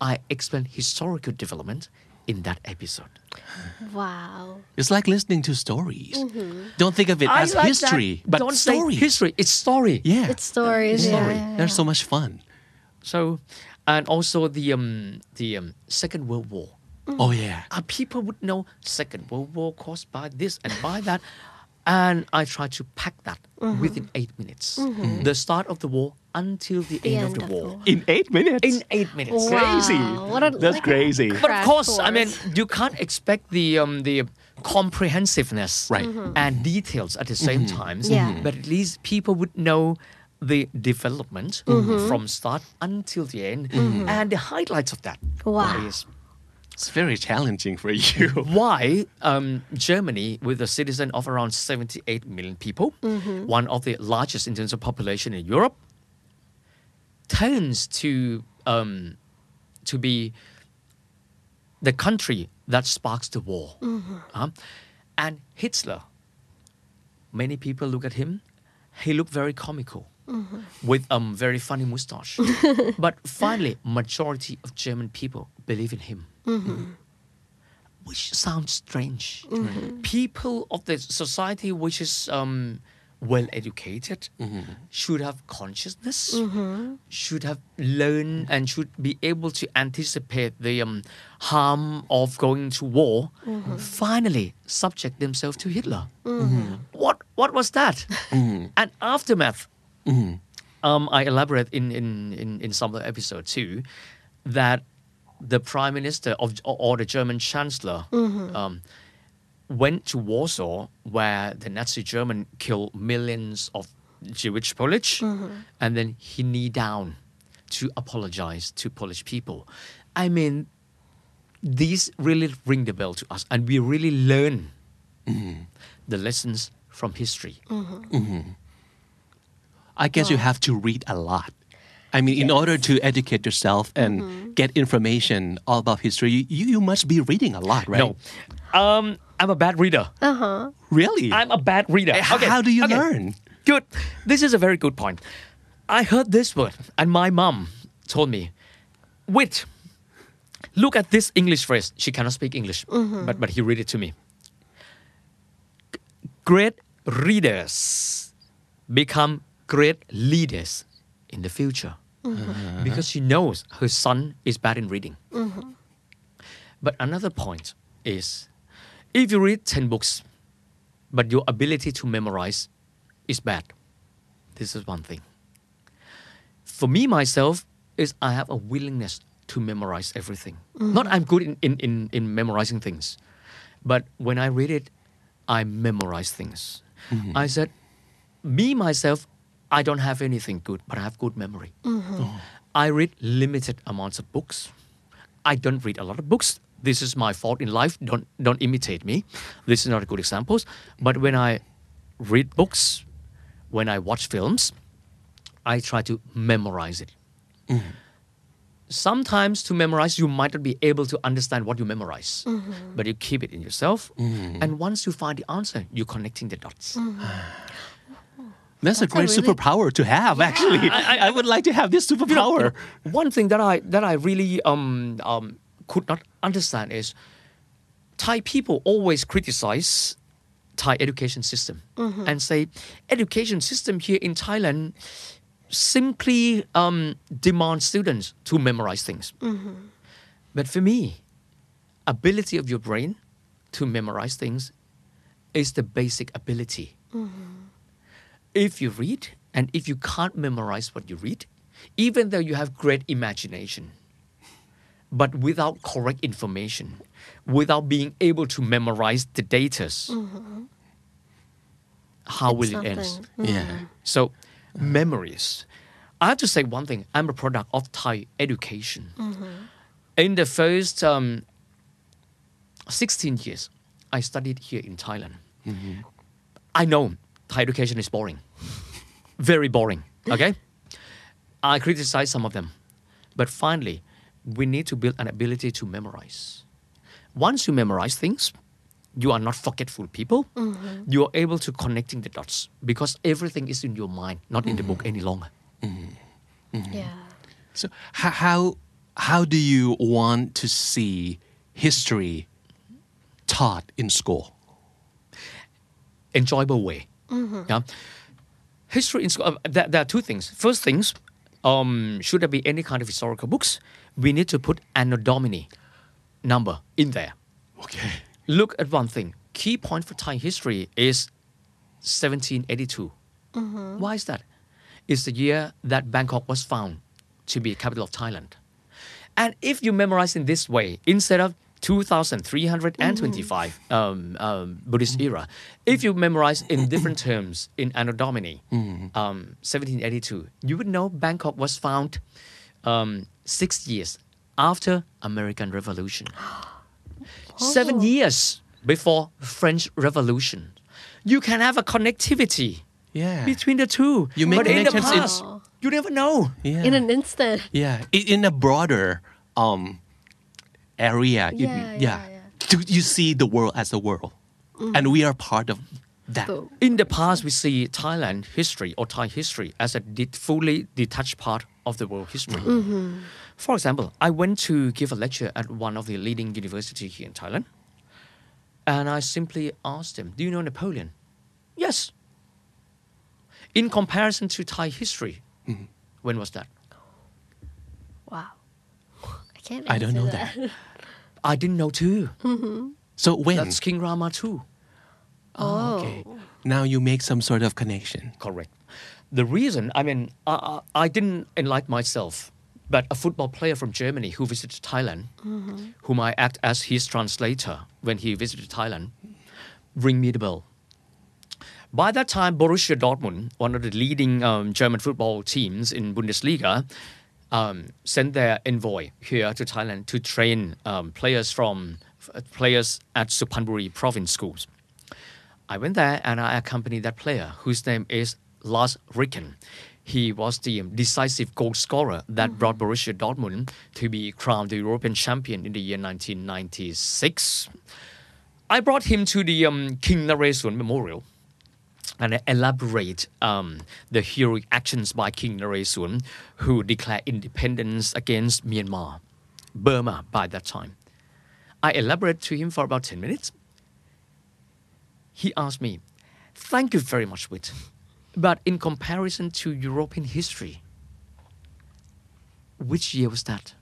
[SPEAKER 4] I explain historical development in that episode.
[SPEAKER 3] Wow.
[SPEAKER 2] It's like listening to stories. Mm-hmm. Don't think of it as
[SPEAKER 4] like
[SPEAKER 2] history,
[SPEAKER 4] that.
[SPEAKER 2] but
[SPEAKER 4] Don't
[SPEAKER 2] story.
[SPEAKER 4] say history. It's story.
[SPEAKER 2] Yeah.
[SPEAKER 3] It's stories.
[SPEAKER 2] It's
[SPEAKER 3] Yeah.
[SPEAKER 2] story.
[SPEAKER 3] yeah,
[SPEAKER 2] They're so much fun.
[SPEAKER 4] So, and also the um, the um, Second World War.
[SPEAKER 2] Oh yeah.
[SPEAKER 4] Uh, people would know Second World War caused by this and by that, and I try to pack that within eight minutes. The start of the war until the, end, of the war.
[SPEAKER 2] In eight minutes.
[SPEAKER 4] In eight minutes.
[SPEAKER 3] Wow.
[SPEAKER 2] crazy.
[SPEAKER 3] What a,
[SPEAKER 2] That's
[SPEAKER 3] like,
[SPEAKER 2] crazy.
[SPEAKER 4] But of
[SPEAKER 3] Crash
[SPEAKER 4] course, I mean, you can't expect the um, the comprehensiveness
[SPEAKER 2] Right.
[SPEAKER 4] and details at the same time.
[SPEAKER 3] Yeah.
[SPEAKER 4] But at least people would know the development from start until the end and the highlights of that.
[SPEAKER 3] Wow.
[SPEAKER 4] is
[SPEAKER 2] It's very challenging for you. [laughs]
[SPEAKER 4] why um, Germany, with a citizen of around 78 million people, one of the largest in terms of population in Europe, tends to um, to be the country that sparks the war. Um, and Hitler, many people look at him, he looked very comical. Mm-hmm. With a um, very funny mustache, [laughs] but finally, majority of German people believe in him. Mm-hmm. Mm-hmm. Which sounds strange. People of the society which is um, well educated should have consciousness, should have learned, and should be able to anticipate the um, harm of going to war. Finally, subject themselves to Hitler. What what was that? And aftermath. Mm-hmm. Um, I elaborate in, in, in, in some of the episode too that the prime minister of or the German chancellor mm-hmm. um, went to Warsaw, where the Nazi German killed millions of Jewish Polish, mm-hmm. and then he knee down to apologize to Polish people. I mean, these really ring the bell to us, and we really learn the lessons from history.
[SPEAKER 2] I guess you have to read a lot. I mean, in order to educate yourself and mm-hmm. get information all about history, you, you must be reading a lot, right?
[SPEAKER 4] No, um, I'm a bad reader. Uh-huh.
[SPEAKER 2] Really?
[SPEAKER 4] I'm a bad reader.
[SPEAKER 2] H- how do you learn?
[SPEAKER 4] Good. This is a very good point. I heard this word, and my mom told me, "Wait, look at this English phrase." She cannot speak English, mm-hmm. but but he read it to me. Great readers become great leaders in the future mm-hmm. because she knows her son is bad in reading. Mm-hmm. But another point is, if you read ten books, but your ability to memorize is bad. This is one thing. For me myself, is I have a willingness to memorize everything. Mm-hmm. Not I'm good in, in, in, in memorizing things, But when I read it, I memorize things. I said, me myself, I don't have anything good, but I have good memory. Mm-hmm. Oh. I read limited amounts of books. I don't read a lot of books. This is my fault in life. Don't don't imitate me. This is not a good example. But when I read books, when I watch films, I try to memorize it. Mm-hmm. Sometimes to memorize, you might not be able to understand what you memorize, mm-hmm. but you keep it in yourself. And once you find the answer, you're connecting the dots. [sighs] [sighs]
[SPEAKER 2] That's, a
[SPEAKER 3] That's a
[SPEAKER 2] great
[SPEAKER 3] really-
[SPEAKER 2] superpower to have. Actually, I, I, would like to have this
[SPEAKER 4] You know,
[SPEAKER 2] superpower.
[SPEAKER 4] one thing that I that I really um, um, could not understand is Thai people always criticize Thai education system and say education system here in Thailand simply um, demands students to memorize things. But for me, ability of your brain to memorize things is the basic ability. If you read and if you can't memorize what you read, even though you have great imagination, but without correct information, without being able to memorize the data, mm-hmm. how will it end?
[SPEAKER 3] Something.
[SPEAKER 2] Yeah. Mm-hmm.
[SPEAKER 4] So, memories. I have to say one thing. I'm a product of Thai education. Mm-hmm. In the first um, 16 years, I studied here in Thailand. I know Thai education is boring, very boring. Okay, I criticize some of them, but finally, we need to build an ability to memorize. Once you memorize things, you are not forgetful people. Mm-hmm. You are able to connecting the dots because everything is in your mind, not in the book mm-hmm. any longer. Mm-hmm.
[SPEAKER 3] Yeah.
[SPEAKER 2] So how, how how do you want to see history taught in school?
[SPEAKER 4] enjoyable way. Yeah. History in school, uh, there, there are two things. First things, um, should there be any kind of historical books, we need to put anno domini number in there.
[SPEAKER 2] Okay.
[SPEAKER 4] Look at one thing. Key point for Thai history is 1782. Why is that? It's the year that Bangkok was found to be capital of Thailand. And if you memorize in this way, instead of 2325 um, um, Buddhist era, if you memorize in different [coughs] terms in Anno Domini, um, 1782, you would know Bangkok was found um, six years after American Revolution. [gasps] Seven years before French Revolution. You can have a connectivity
[SPEAKER 2] Yeah.
[SPEAKER 4] between the two.
[SPEAKER 2] You make
[SPEAKER 4] but in the
[SPEAKER 2] connections in-
[SPEAKER 4] past, you never know.
[SPEAKER 2] yeah.
[SPEAKER 3] In an instant.
[SPEAKER 2] yeah. In a broader um area. you-
[SPEAKER 3] Yeah, yeah, yeah.
[SPEAKER 2] Do you see the world as a world, mm. and we are part of that.
[SPEAKER 4] In the past, we see Thailand history or Thai history as a de- fully detached part of the world history. Mm-hmm. For example, I went to give a lecture at one of the leading universities here in Thailand, and I simply asked them, "Do you know Napoleon?" Yes. In comparison to Thai history, mm-hmm. when was that?
[SPEAKER 3] Wow. [laughs] I can't.
[SPEAKER 2] I don't
[SPEAKER 3] answer
[SPEAKER 2] know that. [laughs]
[SPEAKER 4] I didn't know too.
[SPEAKER 2] So when?
[SPEAKER 4] That's King Rama II.
[SPEAKER 3] Oh.
[SPEAKER 2] Okay. Now you make some sort of connection.
[SPEAKER 4] Correct. The reason, I mean, I, I, I didn't enlighten myself, but a football player from Germany who visited Thailand, whom I act as his translator when he visited Thailand, ring me the bell. By that time, Borussia Dortmund, one of the leading um, German football teams in Bundesliga, um, sent their envoy here to Thailand to train um, players from f- players at Suphanburi province schools. I went there and I accompanied that player whose name is Lars Ricken. He was the decisive goal scorer that brought Borussia Dortmund to be crowned the European champion in the year 1996. I brought him to the um, King Naresuan Memorial and I elaborate um, the heroic actions by King Naresuan, who declared independence against Myanmar, Burma by that time. I elaborate to him for about 10 minutes he asked me, Thank you very much, Wit. But in comparison to European history, which year was that?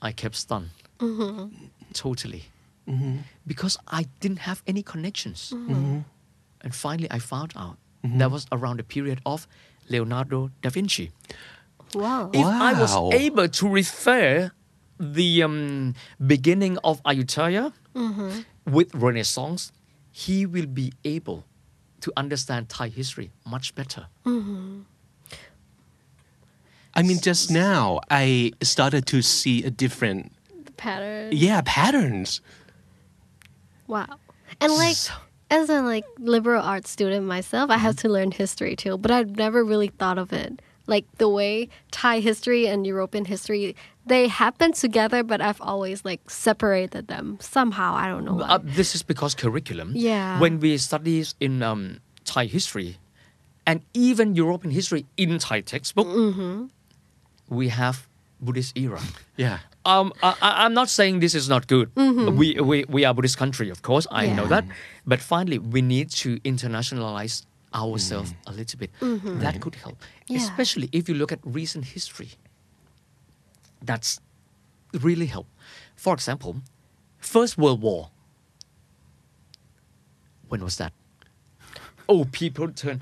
[SPEAKER 4] I kept stunned. Mm-hmm. Totally. Mm-hmm. Because I didn't have any connections. Mm-hmm. And finally, I found out mm-hmm. that was around the period of Leonardo da Vinci.
[SPEAKER 3] Wow.
[SPEAKER 4] If I was able to refer the um, beginning of Ayutthaya mm-hmm. with Renaissance, he will be able to understand Thai history much better. Mm-hmm.
[SPEAKER 2] I mean, just now I started to see a different,
[SPEAKER 3] pattern.
[SPEAKER 2] yeah, patterns.
[SPEAKER 3] Wow. And like
[SPEAKER 4] So-
[SPEAKER 3] as a like liberal arts student myself, I have to learn history too, but I've never really thought of it. Like the way Thai history and European history they happen together, but I've always like separated them somehow. I don't know why.
[SPEAKER 4] Uh, this is because curriculum.
[SPEAKER 3] Yeah.
[SPEAKER 4] When we study in um, Thai history, and even European history in Thai textbook,
[SPEAKER 3] Mm-hmm.
[SPEAKER 4] we have Buddhist era.
[SPEAKER 2] Yeah.
[SPEAKER 4] Um, I, I- I'm not saying this is not good. We, we we are a Buddhist country, of course. I know
[SPEAKER 3] Mm-hmm.
[SPEAKER 4] That, but finally, we need to internationalize ourselves a little bit. That could help,
[SPEAKER 3] Mm-hmm. Yeah.
[SPEAKER 4] especially if you look at recent history. That's really help. For example, First World War. When was that? Oh, people turn.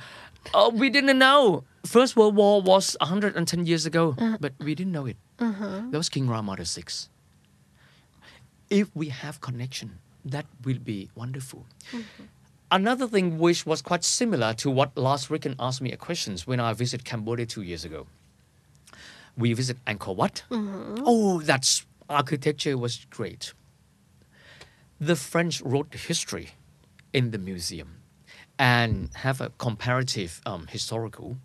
[SPEAKER 4] Oh, we didn't know. First World War was 110 years ago, uh-huh. but we didn't know it. Uh-huh. That was King Rama VI. If we have connection, that will be wonderful. Mm-hmm. Another thing which was quite similar to what Lars Ricken asked me a questions when I visited Cambodia two years ago. We visit Angkor Wat. Mm-hmm. Oh, that's architecture was great. The French wrote history in the museum and have a comparative um, historical.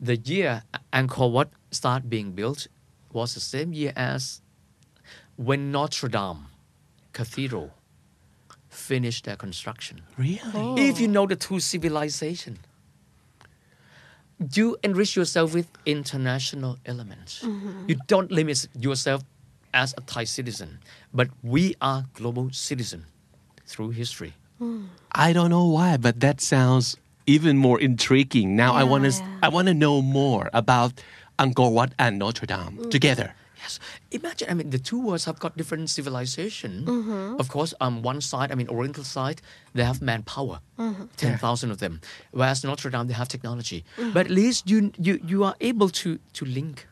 [SPEAKER 4] The year Angkor Wat started being built was the same year as when Notre Dame Cathedral finished their construction.
[SPEAKER 2] Really?
[SPEAKER 4] If you know the two civilization, you enrich yourself with international elements. You don't limit yourself as a Thai citizen, but we are global citizen through history.
[SPEAKER 2] I don't know why, but that sounds even more intriguing. Now I want to
[SPEAKER 3] Yeah.
[SPEAKER 2] I want to know more about Angkor Wat and Notre Dame mm. together.
[SPEAKER 4] Yes, imagine. I mean, the two worlds have got different civilization. Mm-hmm. Of course, um, one side, I mean, Oriental side, they have manpower, mm-hmm. ten thousand of them, whereas Notre Dame they have technology. Mm. But at least you you you are able to to link.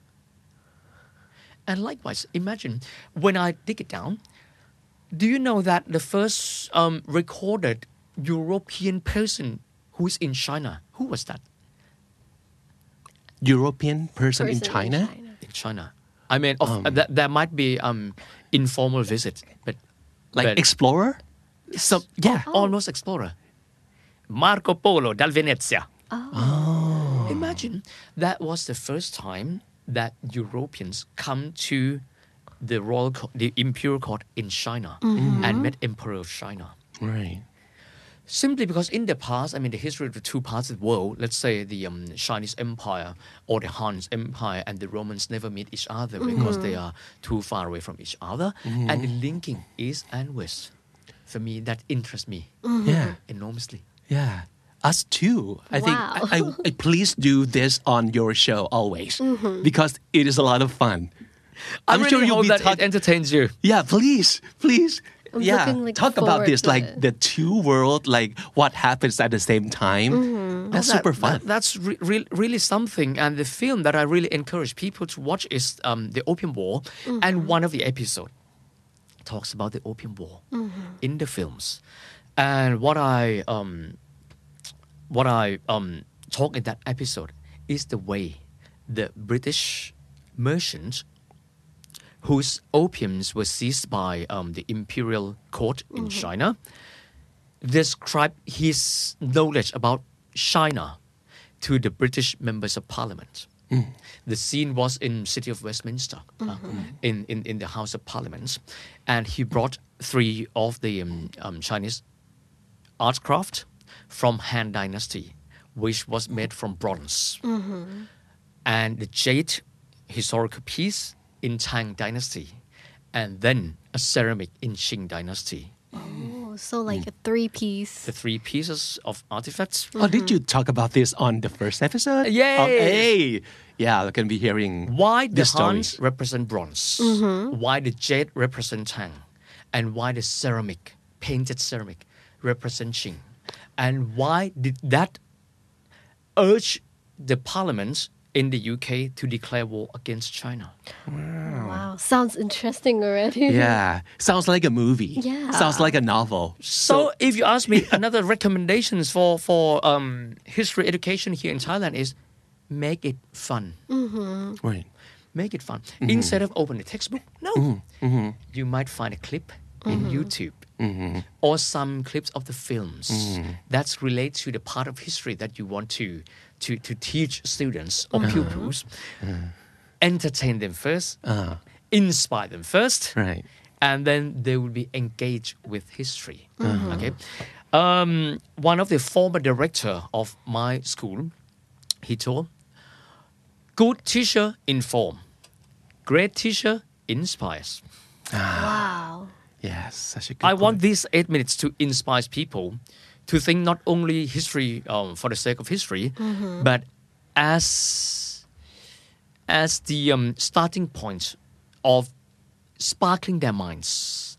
[SPEAKER 4] And likewise, imagine when I dig it down. Do you know that the first um, recorded European person who is in China, who was that?
[SPEAKER 2] European person, in
[SPEAKER 3] Person
[SPEAKER 2] China?
[SPEAKER 4] in China. I mean, of, uh, th- there might be um, informal visit, but
[SPEAKER 2] Like
[SPEAKER 4] but
[SPEAKER 2] explorer? So yeah.
[SPEAKER 4] almost explorer. Marco Polo dal Venezia. Imagine that was the first time that Europeans come to the royal, co- the imperial court in China mm-hmm. and met Emperor of China.
[SPEAKER 2] Right.
[SPEAKER 4] Simply because in the past, I mean, the history of the two parts of the world, let's say the um, Chinese Empire or the Han's Empire and the Romans never meet each other mm-hmm. because they are too far away from each other. Mm-hmm. And the linking east and west, for me, that interests me
[SPEAKER 2] Yeah.
[SPEAKER 4] enormously.
[SPEAKER 2] Yeah. Us too. I think I, I, I please do this on your show always because it is a lot of fun.
[SPEAKER 4] I
[SPEAKER 2] I'm
[SPEAKER 4] really
[SPEAKER 2] sure you'll
[SPEAKER 4] hope
[SPEAKER 2] be
[SPEAKER 4] that
[SPEAKER 2] talk-
[SPEAKER 4] it entertains you.
[SPEAKER 2] Yeah, please, please.
[SPEAKER 3] I'm
[SPEAKER 2] yeah,
[SPEAKER 3] looking, like,
[SPEAKER 2] talk about this, like
[SPEAKER 3] it.
[SPEAKER 2] the two world, like what happens at the same time. That's
[SPEAKER 4] That-
[SPEAKER 2] super fun.
[SPEAKER 4] that- that's re- re- really something. And the film that I really encourage people to watch is um, the Opium War, and one of the episode talks about the Opium War in the films. And what I um, what I um, talk in that episode is the way the British merchants whose opiums were seized by um, the imperial court in China described his knowledge about China to the British members of parliament. The scene was in city of Westminster, uh, in, in, in the House of Parliament, and he brought three of the um, um, Chinese art craft from Han Dynasty, which was made from bronze, and the jade historical piece in Tang Dynasty, and then a ceramic in Qing Dynasty.
[SPEAKER 3] Oh, so like hmm. a three piece.
[SPEAKER 4] The three pieces of artifacts
[SPEAKER 2] Oh, did you talk about this on the first episode?
[SPEAKER 4] Yes.
[SPEAKER 2] Oh, hey. Yeah, we're gonna be hearing
[SPEAKER 4] why the
[SPEAKER 2] the stories.
[SPEAKER 4] Hans represent bronze, mm-hmm. why the jade represent Tang, and why the ceramic, painted ceramic, represent Qing, and why did that urge the parliament in the UK to declare war against China.
[SPEAKER 3] Wow, wow. sounds interesting already.
[SPEAKER 2] Yeah, [laughs] sounds like a movie.
[SPEAKER 3] Yeah.
[SPEAKER 2] sounds like a novel.
[SPEAKER 4] So, if you ask me, [laughs] another recommendations for for um, history education here in Thailand is make it fun. Mm-hmm.
[SPEAKER 2] Right.
[SPEAKER 4] Make it fun mm-hmm. instead of open a textbook. No, mm-hmm. you might find a clip in YouTube or some clips of the films that related to the part of history that you want to to to teach students or uh-huh. pupils. Uh-huh. Entertain them first, uh-huh. inspire them first,
[SPEAKER 2] Right.
[SPEAKER 4] and then they will be engaged with history. Okay. Um, one of the former director of my school, he told, "Good teacher inform, great teacher inspires." Ah.
[SPEAKER 3] Wow.
[SPEAKER 2] Yes, such a good.
[SPEAKER 4] I want these eight minutes to inspire people to think not only history um, for the sake of history, but as as the um, starting point of sparkling their minds,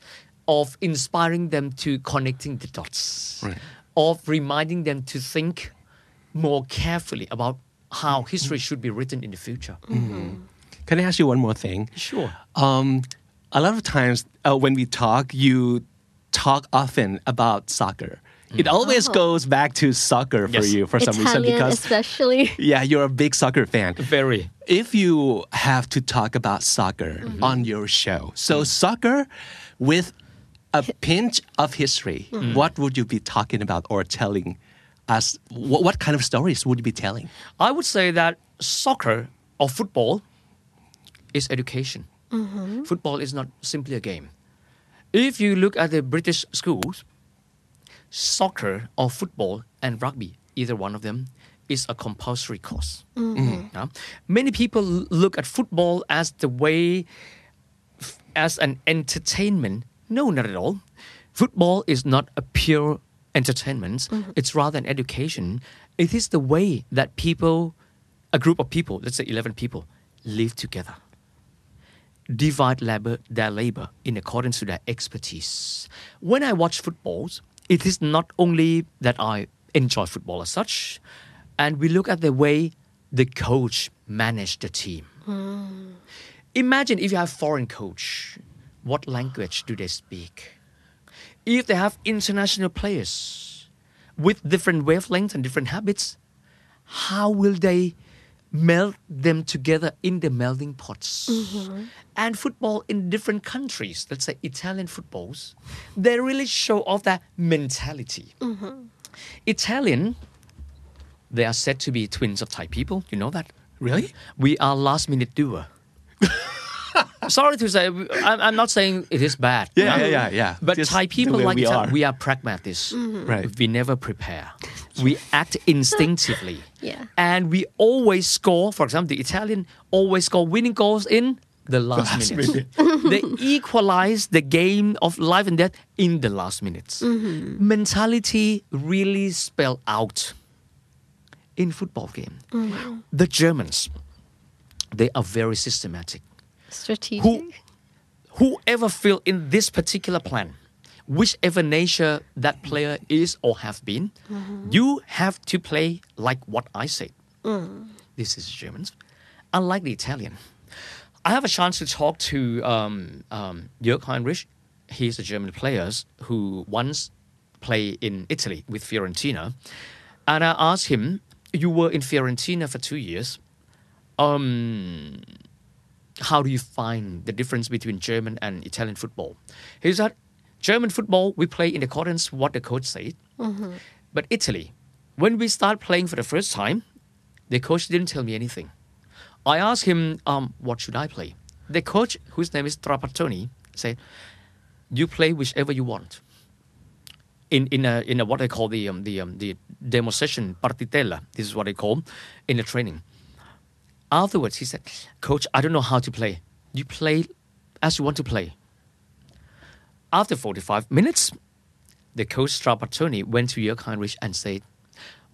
[SPEAKER 4] of inspiring them to connecting the dots,
[SPEAKER 2] Right.
[SPEAKER 4] of reminding them to think more carefully about how history should be written in the future.
[SPEAKER 2] Can I ask you one more thing?
[SPEAKER 4] Sure.
[SPEAKER 2] Um, a lot of times uh, when we talk, you talk often about soccer. It always oh. goes back to soccer for
[SPEAKER 4] Yes.
[SPEAKER 2] you for some reason because
[SPEAKER 3] especially. [laughs]
[SPEAKER 2] yeah, you're a big soccer fan.
[SPEAKER 4] Very.
[SPEAKER 2] If you have to talk about soccer mm-hmm. on your show, so mm. soccer with a pinch of history, mm. what would you be talking about or telling us? What, what kind of stories would you be telling?
[SPEAKER 4] I would say that soccer or football is education. Mm-hmm. Football is not simply a game. If you look at the British schools, soccer or football and rugby, either one of them, is a compulsory course. Mm-hmm. Mm-hmm. Yeah. Many people look at football as the way, as an entertainment. No, not at all. Football is not a pure entertainment, mm-hmm. it's rather an education. It is the way that people, a group of people, let's say 11 people, live together divide labor, their labor in accordance to their expertise. When I watch football, it is not only that I enjoy football as such, and we look at the way the coach managed the team. Hmm. Imagine if you have foreign coach, what language do they speak? If they have international players with different wavelengths and different habits, how will they melt them together in the melting pots? Mm-hmm. And football in different countries, let's say Italian footballs, they really show off that mentality. Mm-hmm. Italian, they are said to be twins of Thai people. You know that?
[SPEAKER 2] Really?
[SPEAKER 4] We are last minute doer. Sorry to say, I'm, I'm not saying it is bad.
[SPEAKER 2] Yeah, yeah, yeah, yeah.
[SPEAKER 4] But
[SPEAKER 2] Just
[SPEAKER 4] Thai people like
[SPEAKER 2] we are.
[SPEAKER 4] we are pragmatists. Mm-hmm.
[SPEAKER 2] Right.
[SPEAKER 4] We never prepare. We act instinctively. [laughs]
[SPEAKER 3] Yeah.
[SPEAKER 4] And we always score, for example, the Italian always score winning goals in the last, minute. [laughs] they equalize the game of life and death in the last minutes. Mm-hmm. Mentality really spell out in football game. Mm-hmm. The Germans, they are very systematic
[SPEAKER 3] Strategic.
[SPEAKER 4] who whoever fill in this particular plan whichever nature that player is or have been you have to play like what i said. This is germans. Unlike the italian i have a chance to talk to um, um, jörg heinrich. He's a german player who once played in italy with fiorentina. And i asked him you were in fiorentina for two years. Um, how do you find the difference between German and Italian football? He said, German football, we play in accordance what the coach said. But Italy, when we start playing for the first time, the coach didn't tell me anything. I asked him, um, what should I play? The coach, whose name is Trapattoni, said, you play whichever you want. In, in, a, in a, what I call the, um, the, um, the demo session, partitella, this is what I call in the training. Afterwards, he said, Coach, I don't know how to play. You play as you want to play. After 45 minutes, the coach Trapattoni went to Jörg Heinrich and said,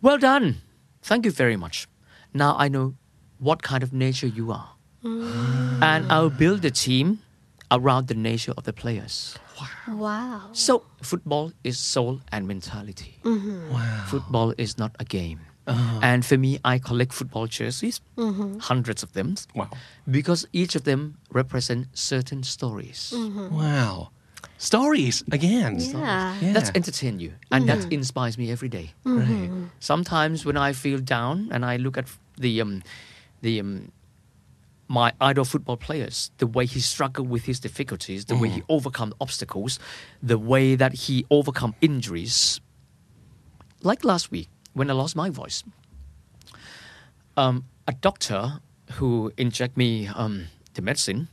[SPEAKER 4] Well done. Thank you very much. Now I know what kind of nature you are. Mm. And I'll build the team around the nature of the players.
[SPEAKER 3] Wow. wow.
[SPEAKER 4] So, football is soul and mentality. Mm-hmm. Wow. Football is not a game. Uh-huh. And for me, I collect football jerseys, mm-hmm. hundreds of them,
[SPEAKER 2] Wow.
[SPEAKER 4] because each of them represent certain stories. Mm-hmm.
[SPEAKER 2] Wow. Stories again.
[SPEAKER 3] Yeah.
[SPEAKER 2] Yeah.
[SPEAKER 4] That's entertain you, and that mm-hmm. inspires me every day.
[SPEAKER 2] right.
[SPEAKER 4] Sometimes when I feel down and I look at the um, the um, my idol football players, the way he struggled with his difficulties, the way he overcome obstacles, the way that he overcome injuries. Like last week when I lost my voice, um, a doctor who inject me um, the medicine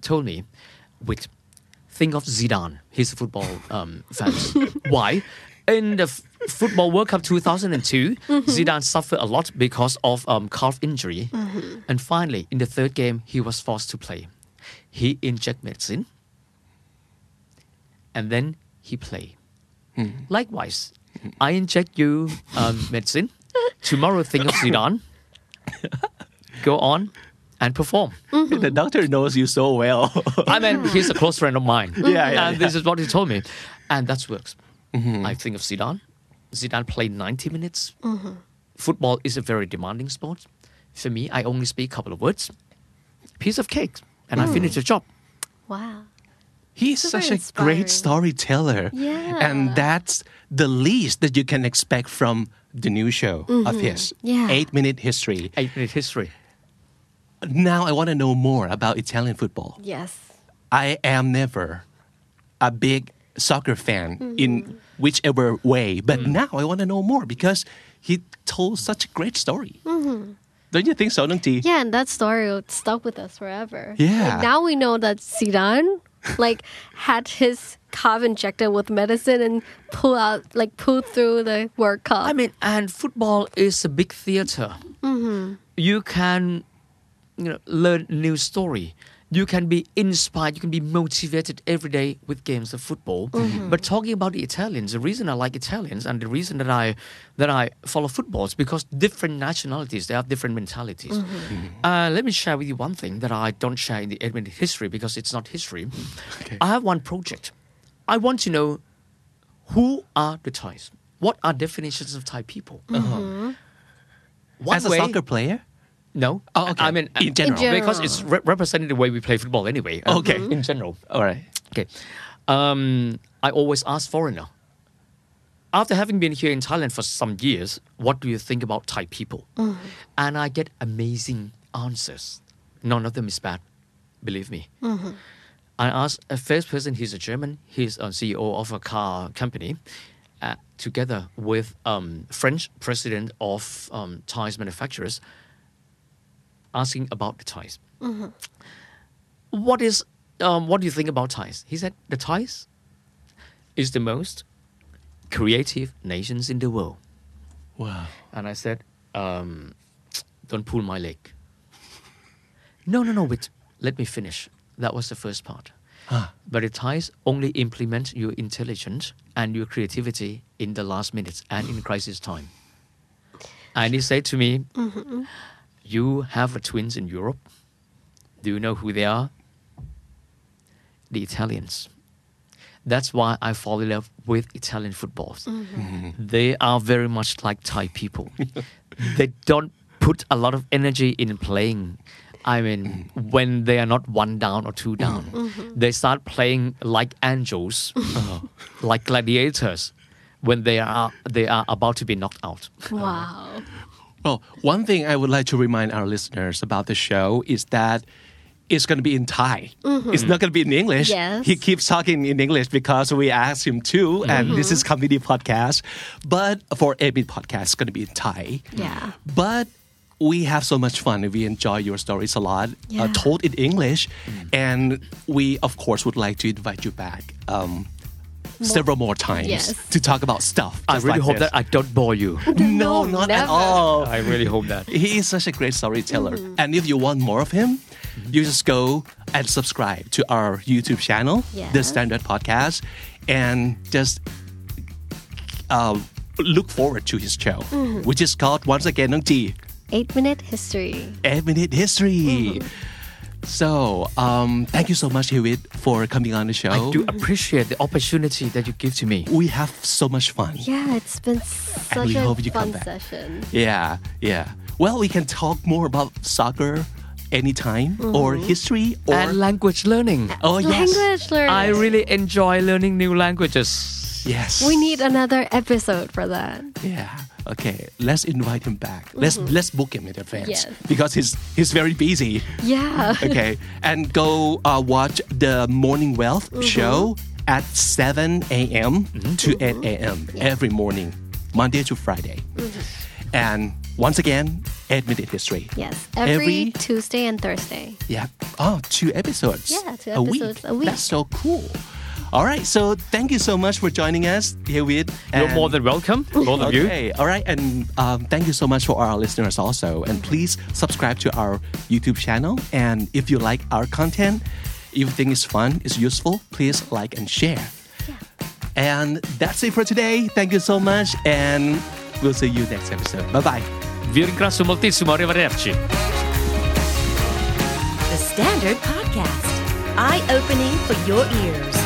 [SPEAKER 4] told me, "With think of Zidane. He's a football um, fan. [laughs] Why? In the f- football World Cup 2002, Zidane suffered a lot because of um, calf injury, and finally, in the third game, he was forced to play. He inject medicine, and then he play. Likewise, I inject you um, medicine. Tomorrow, think of Zidane. Go on and perform. Mm-hmm.
[SPEAKER 2] The doctor knows you so well.
[SPEAKER 4] I mean, he's a close friend of mine.
[SPEAKER 2] Yeah, yeah,
[SPEAKER 4] And this is what he told me. And that works. Mm-hmm. I think of Zidane. Zidane played 90 minutes. Mm-hmm. Football is a very demanding sport. For me, I only speak a couple of words. Piece of cake. And I mm. finish the job.
[SPEAKER 3] Wow.
[SPEAKER 2] He's
[SPEAKER 3] So
[SPEAKER 2] such
[SPEAKER 3] very
[SPEAKER 2] a great storyteller.
[SPEAKER 3] Yeah.
[SPEAKER 2] And that's the least that you can expect from the new show of mm-hmm. his.
[SPEAKER 3] Yeah.
[SPEAKER 2] Eight minute history.
[SPEAKER 4] Eight minute history.
[SPEAKER 2] Now I want to know more about Italian football.
[SPEAKER 3] Yes.
[SPEAKER 2] I am never a big soccer fan in mm-hmm. whichever way, but mm. now I want to know more because he told such a great story. Mm-hmm. Don't you think so, Nung T?
[SPEAKER 3] Yeah, and that story would stuck with us forever.
[SPEAKER 2] Yeah.
[SPEAKER 3] Like, now we know that Zidane, like, had his calf injected with medicine and pull out, like, pull through the World Cup.
[SPEAKER 4] I mean, and football is a big theater. Mm-hmm. You can, you know, learn new story. You can be inspired. You can be motivated every day with games of football. Mm-hmm. But talking about the Italians, the reason I like Italians and the reason that I that I follow football is because different nationalities they have different mentalities. Mm-hmm. Mm-hmm. Uh, let me share with you one thing that I don't share in the Eight Minute history because it's not history. I have one project. I want to know who are the Thais? What are definitions of Thai people? One
[SPEAKER 2] As a
[SPEAKER 4] way-
[SPEAKER 2] soccer player?
[SPEAKER 4] No.
[SPEAKER 2] Oh, okay.
[SPEAKER 4] I mean,
[SPEAKER 2] In general.
[SPEAKER 3] In
[SPEAKER 4] because it's re- representing the way we play football anyway. uh,
[SPEAKER 2] Okay.
[SPEAKER 4] In general.
[SPEAKER 2] All right.
[SPEAKER 4] Okay. Um, I always ask foreigner. After having been here in Thailand for some years, what do you think about Thai people? And I get amazing answers. None of them is bad, believe me. I asked a first person. He's a German. He's a CEO of a car company, uh, together with um, French president of um, Thais manufacturers, asking about the Thais. What is um, what do you think about ties? He said the ties is the most creative nations in the world.
[SPEAKER 2] Wow.
[SPEAKER 4] And I said, um, don't pull my leg. No, no, no, wait, let me finish. That was the first part. But the ties only implement your intelligence and your creativity in the last minutes and in crisis time. And he said to me, You have twins in Europe. Do you know who they are? The Italians. That's why I fall in love with Italian footballs. Mm-hmm. Mm-hmm. They are very much like Thai people. [laughs] they don't put a lot of energy in playing. I mean, mm. when they are not one down or two down, mm-hmm. they start playing like angels, [laughs] like gladiators, when they are they are about to be knocked out.
[SPEAKER 3] wow.
[SPEAKER 2] Well, one thing I would like to remind our listeners about the show is that it's going to be in Thai. It's not going to be in English.
[SPEAKER 3] Yes.
[SPEAKER 2] He keeps talking in English because we asked him to, and this is comedy podcast. But for every podcast, it's going to be in Thai.
[SPEAKER 3] Yeah.
[SPEAKER 2] But we have so much fun. We enjoy your stories a lot, uh, told in English, and we of course would like to invite you back. Um, Several more times
[SPEAKER 3] Yes.
[SPEAKER 2] to talk about stuff.
[SPEAKER 4] I really
[SPEAKER 2] like
[SPEAKER 4] hope
[SPEAKER 2] this.
[SPEAKER 4] that I don't bore you. [laughs]
[SPEAKER 2] no,
[SPEAKER 3] No,
[SPEAKER 2] not at all.
[SPEAKER 4] I really hope that.
[SPEAKER 2] He is such a great storyteller. Mm-hmm. And if you want more of him, you just go and subscribe to our YouTube channel,
[SPEAKER 3] Yeah.
[SPEAKER 2] The Standard Podcast, and just uh, look forward to his show, mm-hmm. which is called once again Nung T,
[SPEAKER 3] Eight minute history.
[SPEAKER 2] Eight Minute History. Mm-hmm. So, um, thank you so much, Hewitt, for coming on the show.
[SPEAKER 4] I do appreciate the opportunity that you give to me.
[SPEAKER 2] We have so much fun.
[SPEAKER 3] Yeah, it's been such
[SPEAKER 2] we
[SPEAKER 3] a
[SPEAKER 2] hope you come back.
[SPEAKER 3] session.
[SPEAKER 2] Yeah, yeah. Well, we can talk more about soccer anytime or history or
[SPEAKER 4] and language learning.
[SPEAKER 2] oh yes,
[SPEAKER 3] Language learning.
[SPEAKER 4] I really enjoy learning new languages.
[SPEAKER 2] Yes.
[SPEAKER 3] We need another episode for that.
[SPEAKER 2] Yeah. Okay. Let's invite him back. Let's mm-hmm. let's book him in advance
[SPEAKER 3] Yes.
[SPEAKER 2] because he's he's very busy.
[SPEAKER 3] Yeah. [laughs]
[SPEAKER 2] Okay. and go uh, watch the Morning Wealth mm-hmm. show at 7 a.m. Mm-hmm. to 8 a.m. every morning, Monday to Friday. And once again, 8 Minute History.
[SPEAKER 3] Yes. Every,
[SPEAKER 2] Every-
[SPEAKER 3] Tuesday and Thursday.
[SPEAKER 2] Yeah. Oh, two episodes.
[SPEAKER 3] Yeah, two
[SPEAKER 2] a week.
[SPEAKER 3] episodes a week.
[SPEAKER 2] That's so cool. All right. So thank you so much for joining us here with.
[SPEAKER 4] You're more than welcome, both of you.
[SPEAKER 2] Okay, all right, and um, thank you so much for our listeners also. And please subscribe to our YouTube channel. And if you like our content, if you think it's fun, it's useful, please like and share. And that's it for today. Thank you so much, and we'll see you next episode. Bye bye.
[SPEAKER 4] Vi ringrazio moltissimo, arrivederci.
[SPEAKER 1] The Standard Podcast, eye opening for your ears.